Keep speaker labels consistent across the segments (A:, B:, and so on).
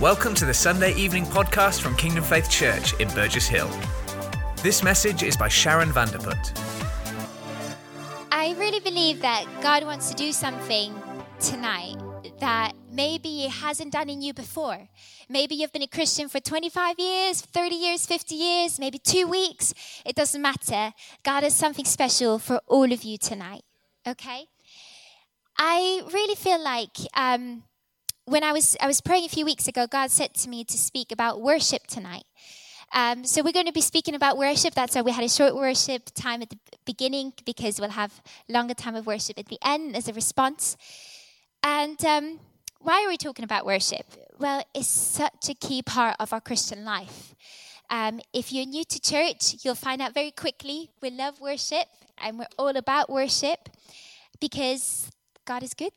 A: Welcome to the Sunday evening podcast from Kingdom Faith Church in Burgess Hill. This message is by Sharon Vanderput.
B: I really believe that God wants to do something tonight that maybe He hasn't done in you before. Maybe you've been a Christian for 25 years, 30 years, 50 years, maybe two weeks. It doesn't matter. God has something special for all of you tonight. Okay? I really feel like um, when I was I was praying a few weeks ago, God said to me to speak about worship tonight. Um, so we're going to be speaking about worship. That's why we had a short worship time at the beginning because we'll have longer time of worship at the end as a response. And um, why are we talking about worship? Well, it's such a key part of our Christian life. Um, if you're new to church, you'll find out very quickly we love worship and we're all about worship because God is good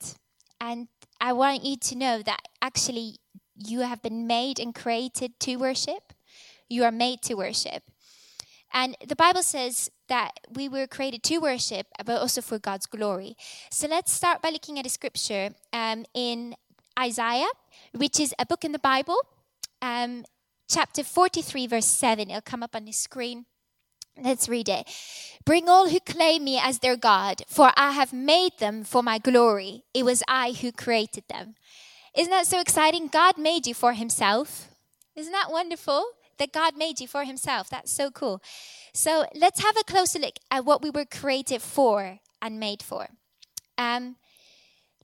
B: and I want you to know that actually you have been made and created to worship. You are made to worship. And the Bible says that we were created to worship, but also for God's glory. So let's start by looking at a scripture um, in Isaiah, which is a book in the Bible, um, chapter 43, verse 7. It'll come up on the screen. Let's read it. Bring all who claim me as their God, for I have made them for my glory. It was I who created them. Isn't that so exciting? God made you for himself. Isn't that wonderful? That God made you for himself. That's so cool. So let's have a closer look at what we were created for and made for. Um,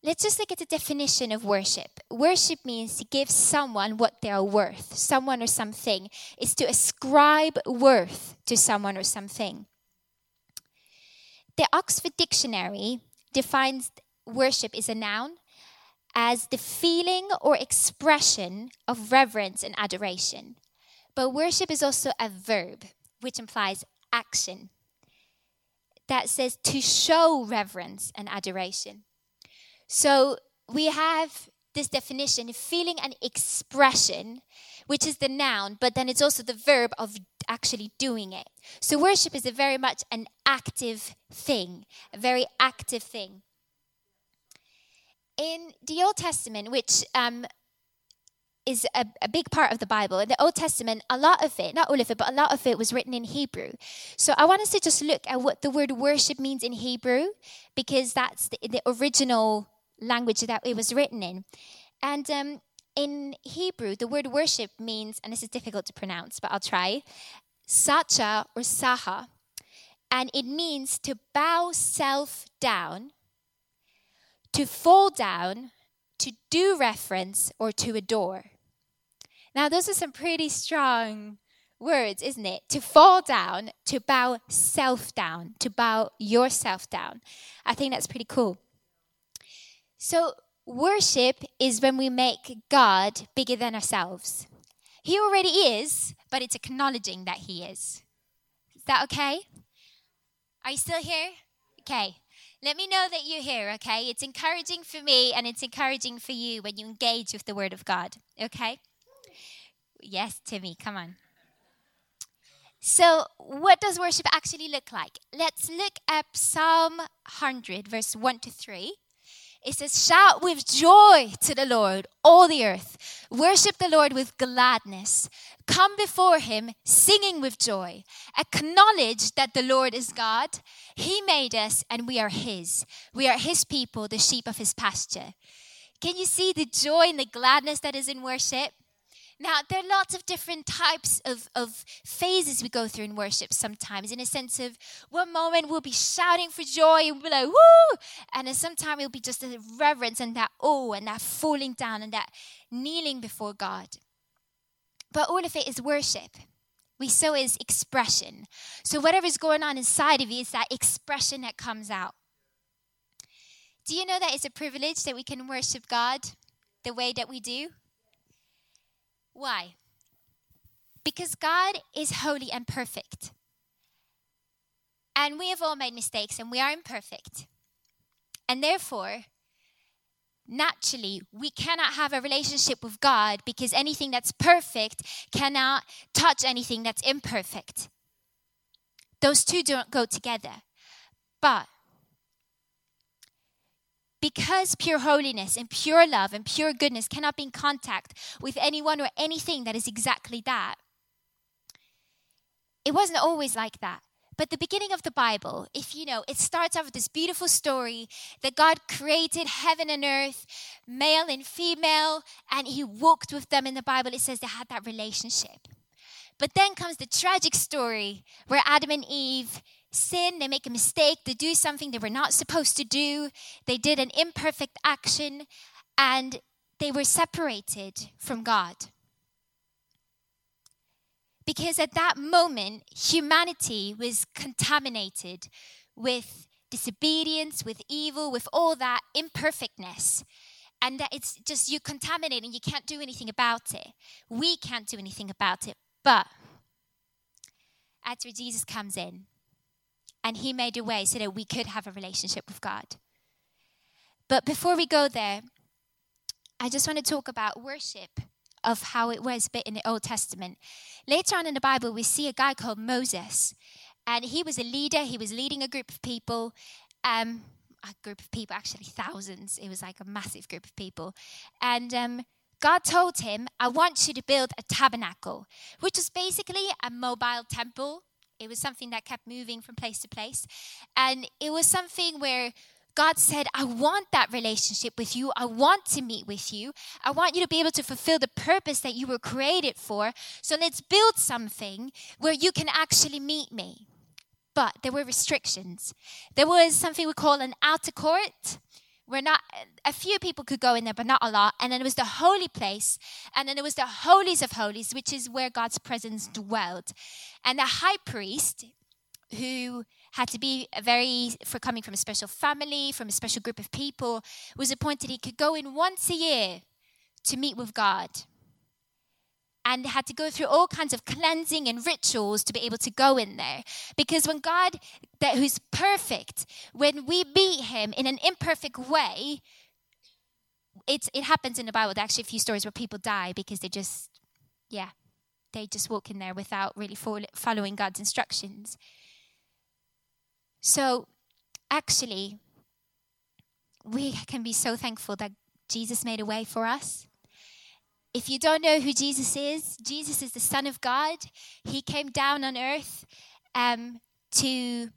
B: Let's just look at the definition of worship. Worship means to give someone what they are worth, someone or something. It's to ascribe worth to someone or something. The Oxford Dictionary defines worship as a noun as the feeling or expression of reverence and adoration. But worship is also a verb, which implies action. That says to show reverence and adoration. So we have this definition feeling and expression, which is the noun, but then it's also the verb of actually doing it. So worship is a very much an active thing, a very active thing. In the Old Testament, which um, is a, a, big part of the Bible. In the Old Testament, a lot of it, not all of it, but a lot of it was written in Hebrew. So I want us to just look at what the word worship means in Hebrew, because that's the, the original language that it was written in. And um, in Hebrew, the word worship means, and this is difficult to pronounce, but I'll try, sacha or saha. And it means to bow self down, to fall down, to do reference, or to adore. Now, those are some pretty strong words, isn't it? To fall down, to bow self down, to bow yourself down. I think that's pretty cool. So, worship is when we make God bigger than ourselves. He already is, but it's acknowledging that He is. Is that okay? Are you still here? Okay. Let me know that you're here, okay? It's encouraging for me and it's encouraging for you when you engage with the Word of God, okay? Yes, Timmy, come on. So, what does worship actually look like? Let's look at Psalm 100, verse 1 to 3. It says, Shout with joy to the Lord, all the earth. Worship the Lord with gladness. Come before him singing with joy. Acknowledge that the Lord is God. He made us and we are his. We are his people, the sheep of his pasture. Can you see the joy and the gladness that is in worship? Now, there are lots of different types of, of phases we go through in worship sometimes, in a sense of one moment we'll be shouting for joy and we'll be like, woo! And then sometimes it'll be just a reverence and that awe and that falling down and that kneeling before God. But all of it is worship. We so is expression. So whatever is going on inside of you is that expression that comes out. Do you know that it's a privilege that we can worship God the way that we do? Why? Because God is holy and perfect. And we have all made mistakes and we are imperfect. And therefore, naturally, we cannot have a relationship with God because anything that's perfect cannot touch anything that's imperfect. Those two don't go together. But because pure holiness and pure love and pure goodness cannot be in contact with anyone or anything that is exactly that, it wasn't always like that. But the beginning of the Bible, if you know, it starts off with this beautiful story that God created heaven and earth, male and female, and He walked with them in the Bible. It says they had that relationship. But then comes the tragic story where Adam and Eve sin, they make a mistake, they do something they were not supposed to do, they did an imperfect action, and they were separated from God. Because at that moment, humanity was contaminated with disobedience, with evil, with all that imperfectness. And that it's just you contaminate and you can't do anything about it. We can't do anything about it. But that's where Jesus comes in. And he made a way so that we could have a relationship with God. But before we go there, I just want to talk about worship of how it was bit in the Old Testament. Later on in the Bible, we see a guy called Moses, and he was a leader. He was leading a group of people, um, a group of people, actually thousands. It was like a massive group of people, and um, God told him, "I want you to build a tabernacle, which was basically a mobile temple." It was something that kept moving from place to place. And it was something where God said, I want that relationship with you. I want to meet with you. I want you to be able to fulfill the purpose that you were created for. So let's build something where you can actually meet me. But there were restrictions. There was something we call an outer court. Where not a few people could go in there, but not a lot. And then it was the holy place, and then it was the holies of holies, which is where God's presence dwelled. And the high priest, who had to be very, for coming from a special family, from a special group of people, was appointed. He could go in once a year to meet with God and had to go through all kinds of cleansing and rituals to be able to go in there. Because when god that who's perfect when we meet him in an imperfect way it's it happens in the bible. There are actually a few stories where people die because they just yeah they just walk in there without really following god's instructions. So, actually, we can be so thankful that Jesus made a way for us. If you don't know who Jesus is, Jesus is the Son of God. He came down on earth um, to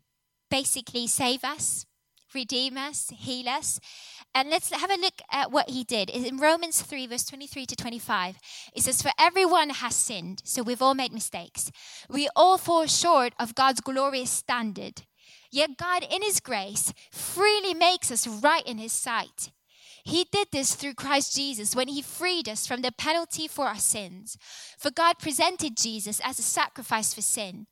B: basically save us, redeem us, heal us. And let's have a look at what he did. In Romans 3, verse 23 to 25, it says, For everyone has sinned, so we've all made mistakes. We all fall short of God's glorious standard. Yet God, in His grace, freely makes us right in His sight. He did this through Christ Jesus when He freed us from the penalty for our sins. For God presented Jesus as a sacrifice for sin.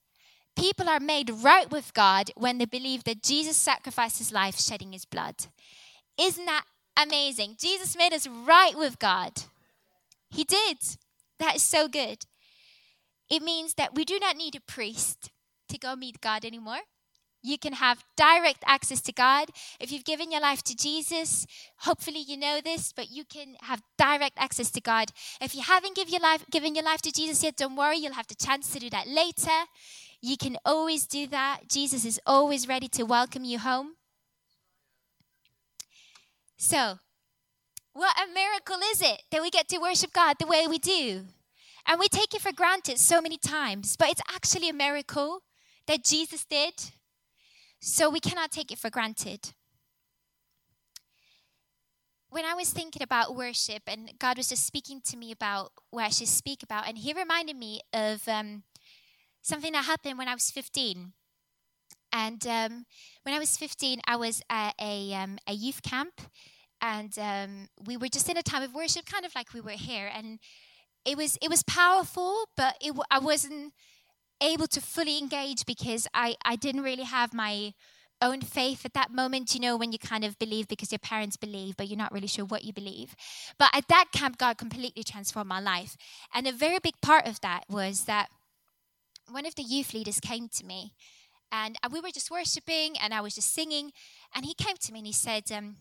B: People are made right with God when they believe that Jesus sacrificed His life, shedding His blood. Isn't that amazing? Jesus made us right with God. He did. That is so good. It means that we do not need a priest to go meet God anymore. You can have direct access to God. If you've given your life to Jesus, hopefully you know this, but you can have direct access to God. If you haven't give your life, given your life to Jesus yet, don't worry, you'll have the chance to do that later. You can always do that. Jesus is always ready to welcome you home. So, what a miracle is it that we get to worship God the way we do? And we take it for granted so many times, but it's actually a miracle that Jesus did so we cannot take it for granted. When I was thinking about worship, and God was just speaking to me about what I should speak about, and He reminded me of um, something that happened when I was 15. And um, when I was 15, I was at a, um, a youth camp, and um, we were just in a time of worship, kind of like we were here. And it was it was powerful, but it, I wasn't able to fully engage because I, I didn't really have my own faith at that moment, you know, when you kind of believe because your parents believe, but you're not really sure what you believe. But at that camp, God completely transformed my life. And a very big part of that was that one of the youth leaders came to me and we were just worshiping and I was just singing. And he came to me and he said, um,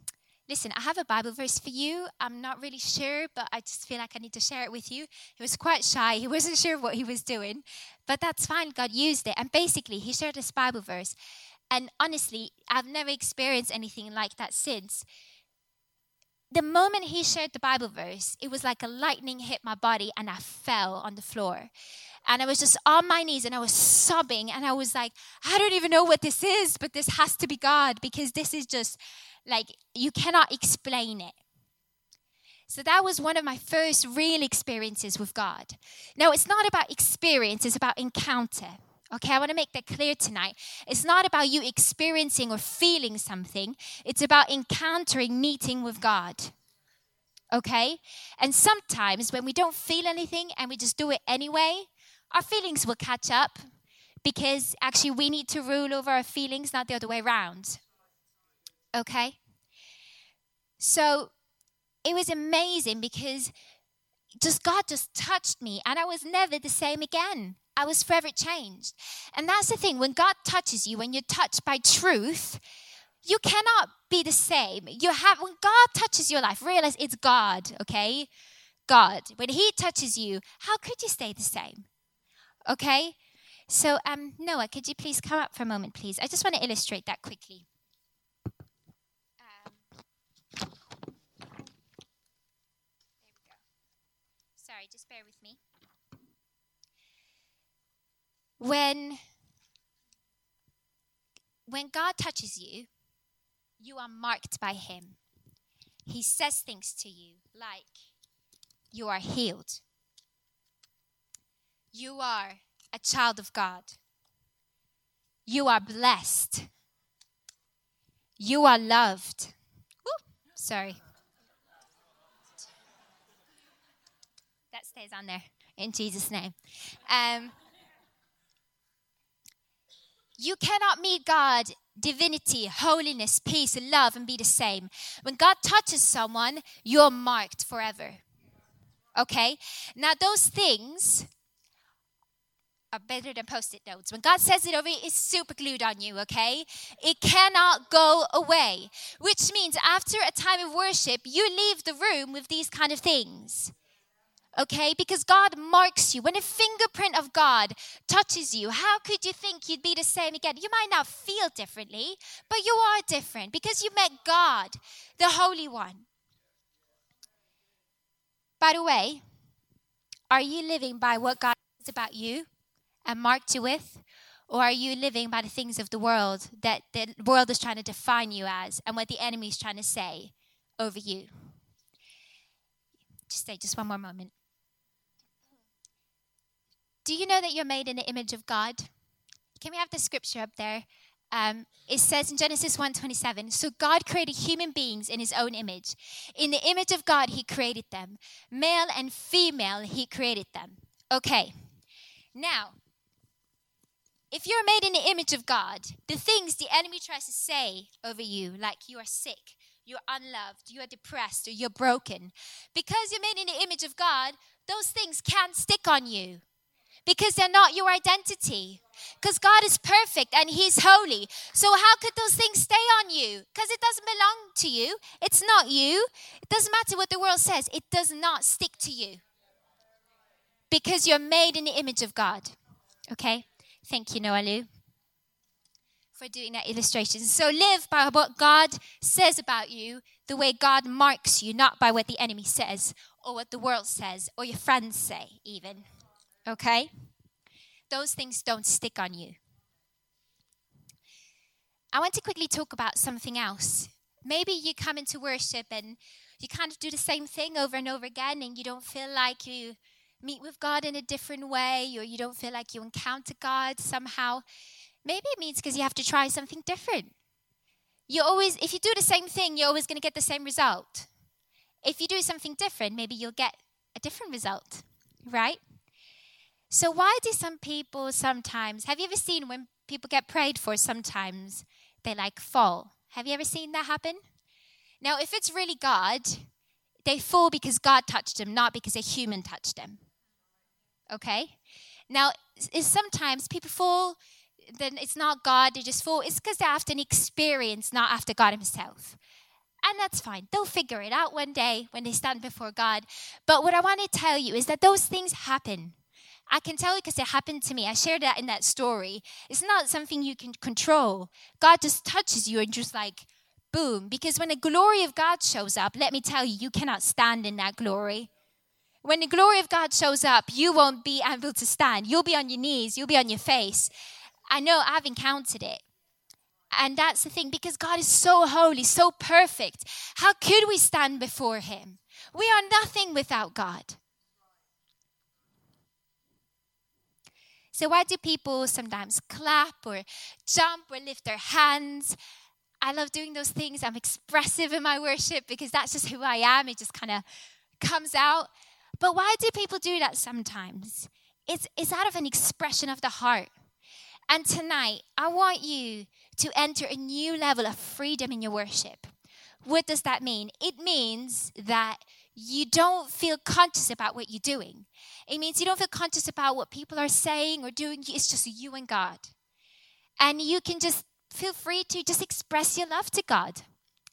B: Listen, I have a Bible verse for you. I'm not really sure, but I just feel like I need to share it with you. He was quite shy. He wasn't sure what he was doing, but that's fine. God used it. And basically, he shared this Bible verse. And honestly, I've never experienced anything like that since. the moment he shared the Bible verse, it was like a lightning hit my body and I fell on the floor. And I was just on my knees and I was sobbing and I was like, I don't even know what this is, but this has to be God because this is just like, you cannot explain it. So that was one of my first real experiences with God. Now, it's not about experience, it's about encounter. Okay, I want to make that clear tonight. It's not about you experiencing or feeling something, it's about encountering, meeting with God. Okay? And sometimes when we don't feel anything and we just do it anyway, our feelings will catch up because actually we need to rule over our feelings, not the other way around. Okay? So it was amazing because just God just touched me and I was never the same again. I was forever changed. And that's the thing when God touches you, when you're touched by truth, you cannot be the same. You have when God touches your life, realize it's God, okay? God. When he touches you, how could you stay the same? Okay? So um Noah, could you please come up for a moment, please? I just want to illustrate that quickly. Sorry, just bear with me. When when God touches you, you are marked by him. He says things to you like you are healed. You are a child of God. You are blessed. You are loved. Ooh, sorry. that stays on there in Jesus' name. Um, you cannot meet God, divinity, holiness, peace, love, and be the same. When God touches someone, you're marked forever. Okay? Now, those things are better than post it notes. When God says it over, it's super glued on you, okay? It cannot go away, which means after a time of worship, you leave the room with these kind of things okay? Because God marks you. When a fingerprint of God touches you, how could you think you'd be the same again? You might not feel differently, but you are different because you met God, the Holy One. By the way, are you living by what God says about you and marked you with? Or are you living by the things of the world that the world is trying to define you as and what the enemy is trying to say over you? Just stay just one more moment. Do you know that you're made in the image of God? Can we have the scripture up there? Um, it says in Genesis 1:27, so God created human beings in his own image. In the image of God he created them. Male and female he created them. Okay. Now, if you're made in the image of God, the things the enemy tries to say over you, like you are sick, you're unloved, you are depressed, or you're broken, because you're made in the image of God, those things can't stick on you because they're not your identity. Because God is perfect and He's holy. So, how could those things stay on you? Because it doesn't belong to you. It's not you. It doesn't matter what the world says, it does not stick to you. Because you're made in the image of God. Okay? Thank you, Noalu, for doing that illustration. So, live by what God says about you, the way God marks you, not by what the enemy says or what the world says or your friends say, even. Okay? Those things don't stick on you. I want to quickly talk about something else. Maybe you come into worship and you kind of do the same thing over and over again, and you don't feel like you meet with God in a different way, or you don't feel like you encounter God somehow. Maybe it means because you have to try something different. You always, if you do the same thing, you're always going to get the same result. If you do something different, maybe you'll get a different result, right? So, why do some people sometimes, have you ever seen when people get prayed for, sometimes they like fall? Have you ever seen that happen? Now, if it's really God, they fall because God touched them, not because a human touched them. Okay? Now, is sometimes people fall, then it's not God, they just fall. It's because they're after an experience, not after God Himself. And that's fine. They'll figure it out one day when they stand before God. But what I want to tell you is that those things happen. I can tell you because it happened to me. I shared that in that story. It's not something you can control. God just touches you and just like boom. Because when the glory of God shows up, let me tell you, you cannot stand in that glory. When the glory of God shows up, you won't be able to stand. You'll be on your knees, you'll be on your face. I know I've encountered it. And that's the thing, because God is so holy, so perfect. How could we stand before Him? We are nothing without God. So, why do people sometimes clap or jump or lift their hands? I love doing those things. I'm expressive in my worship because that's just who I am. It just kind of comes out. But why do people do that sometimes? It's, it's out of an expression of the heart. And tonight, I want you to enter a new level of freedom in your worship. What does that mean? It means that you don't feel conscious about what you're doing. It means you don't feel conscious about what people are saying or doing. It's just you and God. And you can just feel free to just express your love to God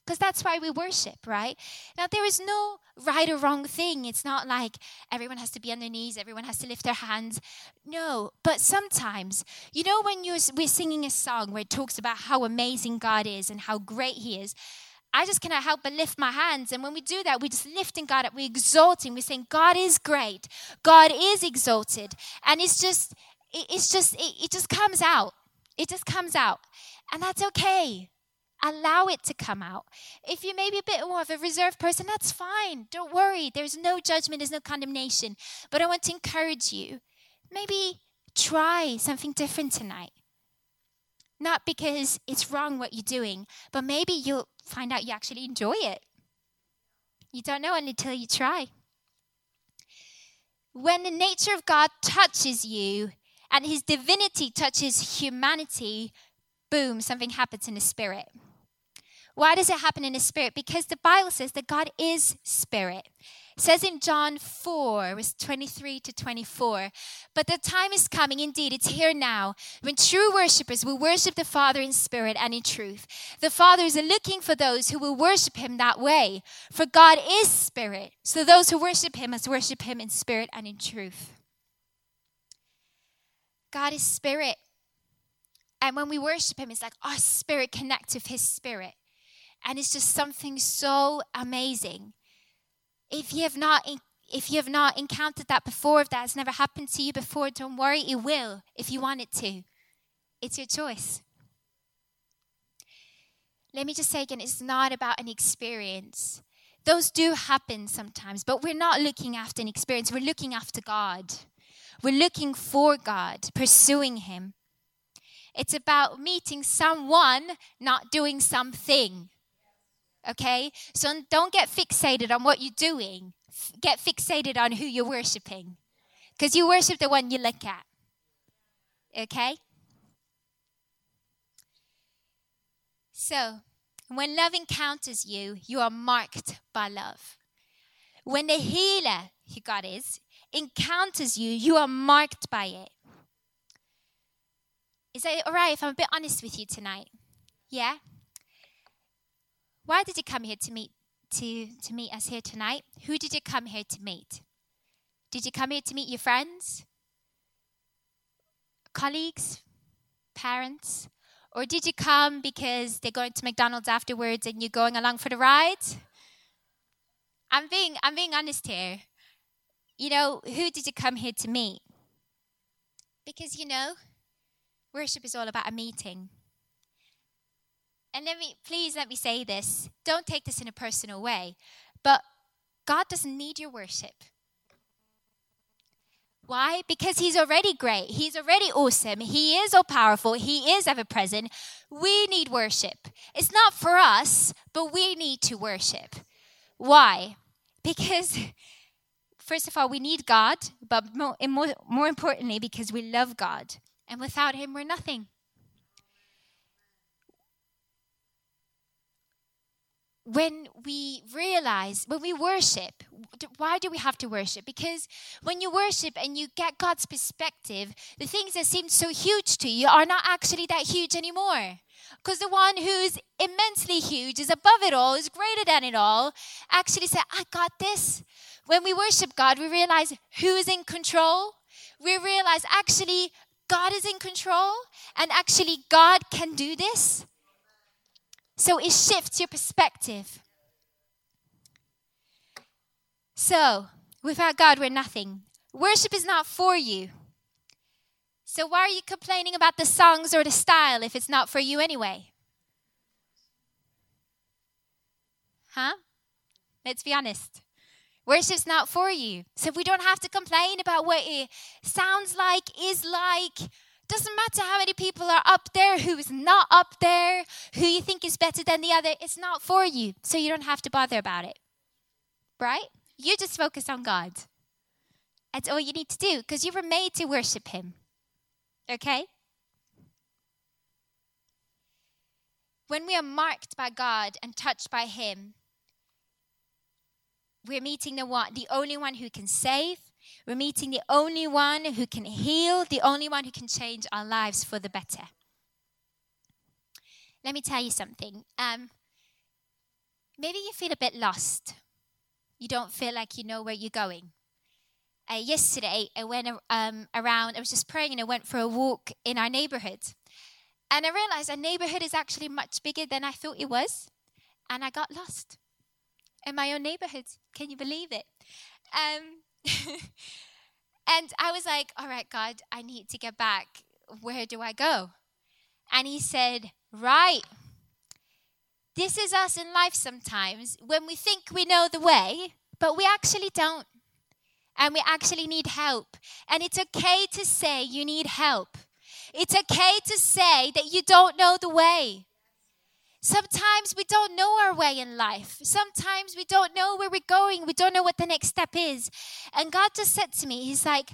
B: because that's why we worship, right? Now, there is no right or wrong thing. It's not like everyone has to be on their knees, everyone has to lift their hands. No, but sometimes, you know, when you're, we're singing a song where it talks about how amazing God is and how great He is, I just cannot help but lift my hands. And when we do that, we're just lifting God up, we're exalting, we're saying, God is great, God is exalted. And it's just, it's just, it, it just comes out. It just comes out. And that's okay allow it to come out. If you may be a bit more of a reserved person, that's fine. Don't worry. There's no judgment, there's no condemnation. But I want to encourage you maybe try something different tonight. Not because it's wrong what you're doing, but maybe you'll find out you actually enjoy it. You don't know until you try. When the nature of God touches you and his divinity touches humanity, boom, something happens in the spirit. Why does it happen in the spirit? Because the Bible says that God is spirit. It says in John 4, verse 23 to 24, but the time is coming, indeed, it's here now, when true worshippers will worship the Father in spirit and in truth. The Father is looking for those who will worship him that way, for God is spirit. So those who worship him must worship him in spirit and in truth. God is spirit. And when we worship him, it's like our spirit connects with his spirit. And it's just something so amazing. If you have not if you have not encountered that before, if that has never happened to you before, don't worry, it will if you want it to. It's your choice. Let me just say again, it's not about an experience. Those do happen sometimes, but we're not looking after an experience. We're looking after God. We're looking for God, pursuing Him. It's about meeting someone, not doing something okay? So don't get fixated on what you're doing, get fixated on who you're worshiping. Because you worship the one you look at, okay? So, when love encounters you, you are marked by love. When the healer, who God is, encounters you, you are marked by it. Is that all right if I'm a bit honest with you tonight? Yeah? Why did you come here to meet to, to meet us here tonight? Who did you come here to meet? Did you come here to meet your friends? Colleagues? Parents? Or did you come because they're going to McDonald's afterwards and you're going along for the ride? I'm being I'm being honest here. You know, who did you come here to meet? Because you know, worship is all about a meeting. And let me, please let me say this. Don't take this in a personal way, but God doesn't need your worship. Why? Because He's already great. He's already awesome. He is all powerful. He is ever present. We need worship. It's not for us, but we need to worship. Why? Because, first of all, we need God, but more, more, more importantly, because we love God. And without Him, we're nothing. When we realize, when we worship, why do we have to worship? Because when you worship and you get God's perspective, the things that seem so huge to you are not actually that huge anymore. Because the one who's immensely huge, is above it all, is greater than it all, actually said, I got this. When we worship God, we realize who is in control. We realize actually God is in control and actually God can do this. So it shifts your perspective. So, without God, we're nothing. Worship is not for you. So, why are you complaining about the songs or the style if it's not for you anyway? Huh? Let's be honest. Worship's not for you. So, we don't have to complain about what it sounds like, is like. Doesn't matter how many people are up there, who is not up there, who you think is better than the other. It's not for you. So, you don't have to bother about it. Right? You just focus on God. That's all you need to do because you were made to worship Him. Okay? When we are marked by God and touched by Him, we're meeting the one, the only one who can save. We're meeting the only one who can heal, the only one who can change our lives for the better. Let me tell you something. Um, maybe you feel a bit lost you don't feel like you know where you're going. Uh, yesterday, I went um, around, I was just praying and I went for a walk in our neighborhood. And I realized our neighborhood is actually much bigger than I thought it was. And I got lost in my own neighborhood. Can you believe it? Um, and I was like, all right, God, I need to get back. Where do I go? And He said, right this is us in life sometimes when we think we know the way, but we actually don't. And we actually need help. And it's okay to say you need help. It's okay to say that you don't know the way. Sometimes we don't know our way in life. Sometimes we don't know where we're going. We don't know what the next step is. And God just said to me, He's like,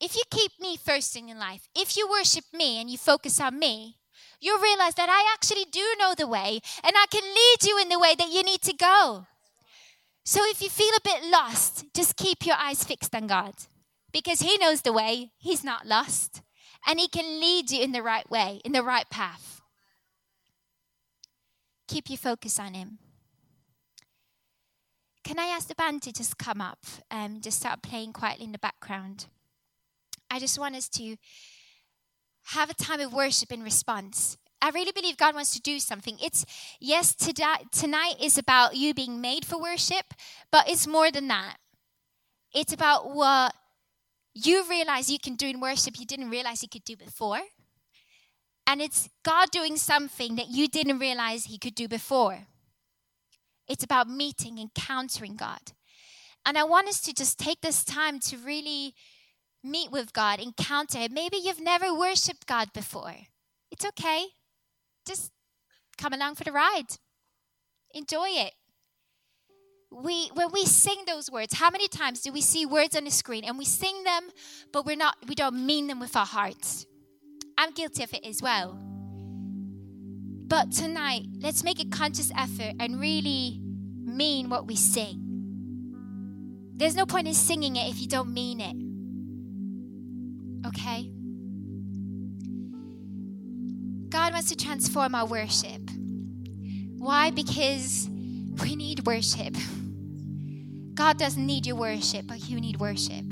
B: if you keep me first in your life, if you worship me and you focus on me, you'll realize that I actually do know the way and I can lead you in the way that you need to go. So if you feel a bit lost, just keep your eyes fixed on God because He knows the way, He's not lost, and He can lead you in the right way, in the right path. Keep your focus on Him. Can I ask the band to just come up and um, just start playing quietly in the background? I just want us to have a time of worship in response. I really believe God wants to do something. It's, yes, tonight is about you being made for worship, but it's more than that. It's about what you realize you can do in worship you didn't realize you could do before. And it's God doing something that you didn't realize He could do before. It's about meeting, encountering God. And I want us to just take this time to really meet with God, encounter Him. Maybe you've never worshiped God before. It's okay. Just come along for the ride. Enjoy it. We when we sing those words, how many times do we see words on the screen and we sing them, but we're not we don't mean them with our hearts? I'm guilty of it as well. But tonight, let's make a conscious effort and really mean what we sing. There's no point in singing it if you don't mean it. Okay? God wants to transform our worship. Why? Because we need worship. God doesn't need your worship, but you need worship.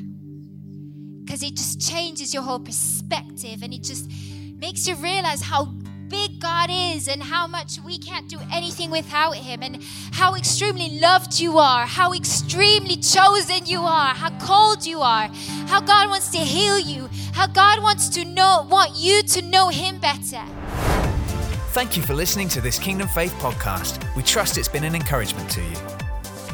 B: Because it just changes your whole perspective and it just makes you realize how big God is and how much we can't do anything without Him and how extremely loved you are, how extremely chosen you are, how called you are, how God wants to heal you, how God wants to know, want you to know Him better.
A: Thank you for listening to this Kingdom Faith podcast. We trust it's been an encouragement to you.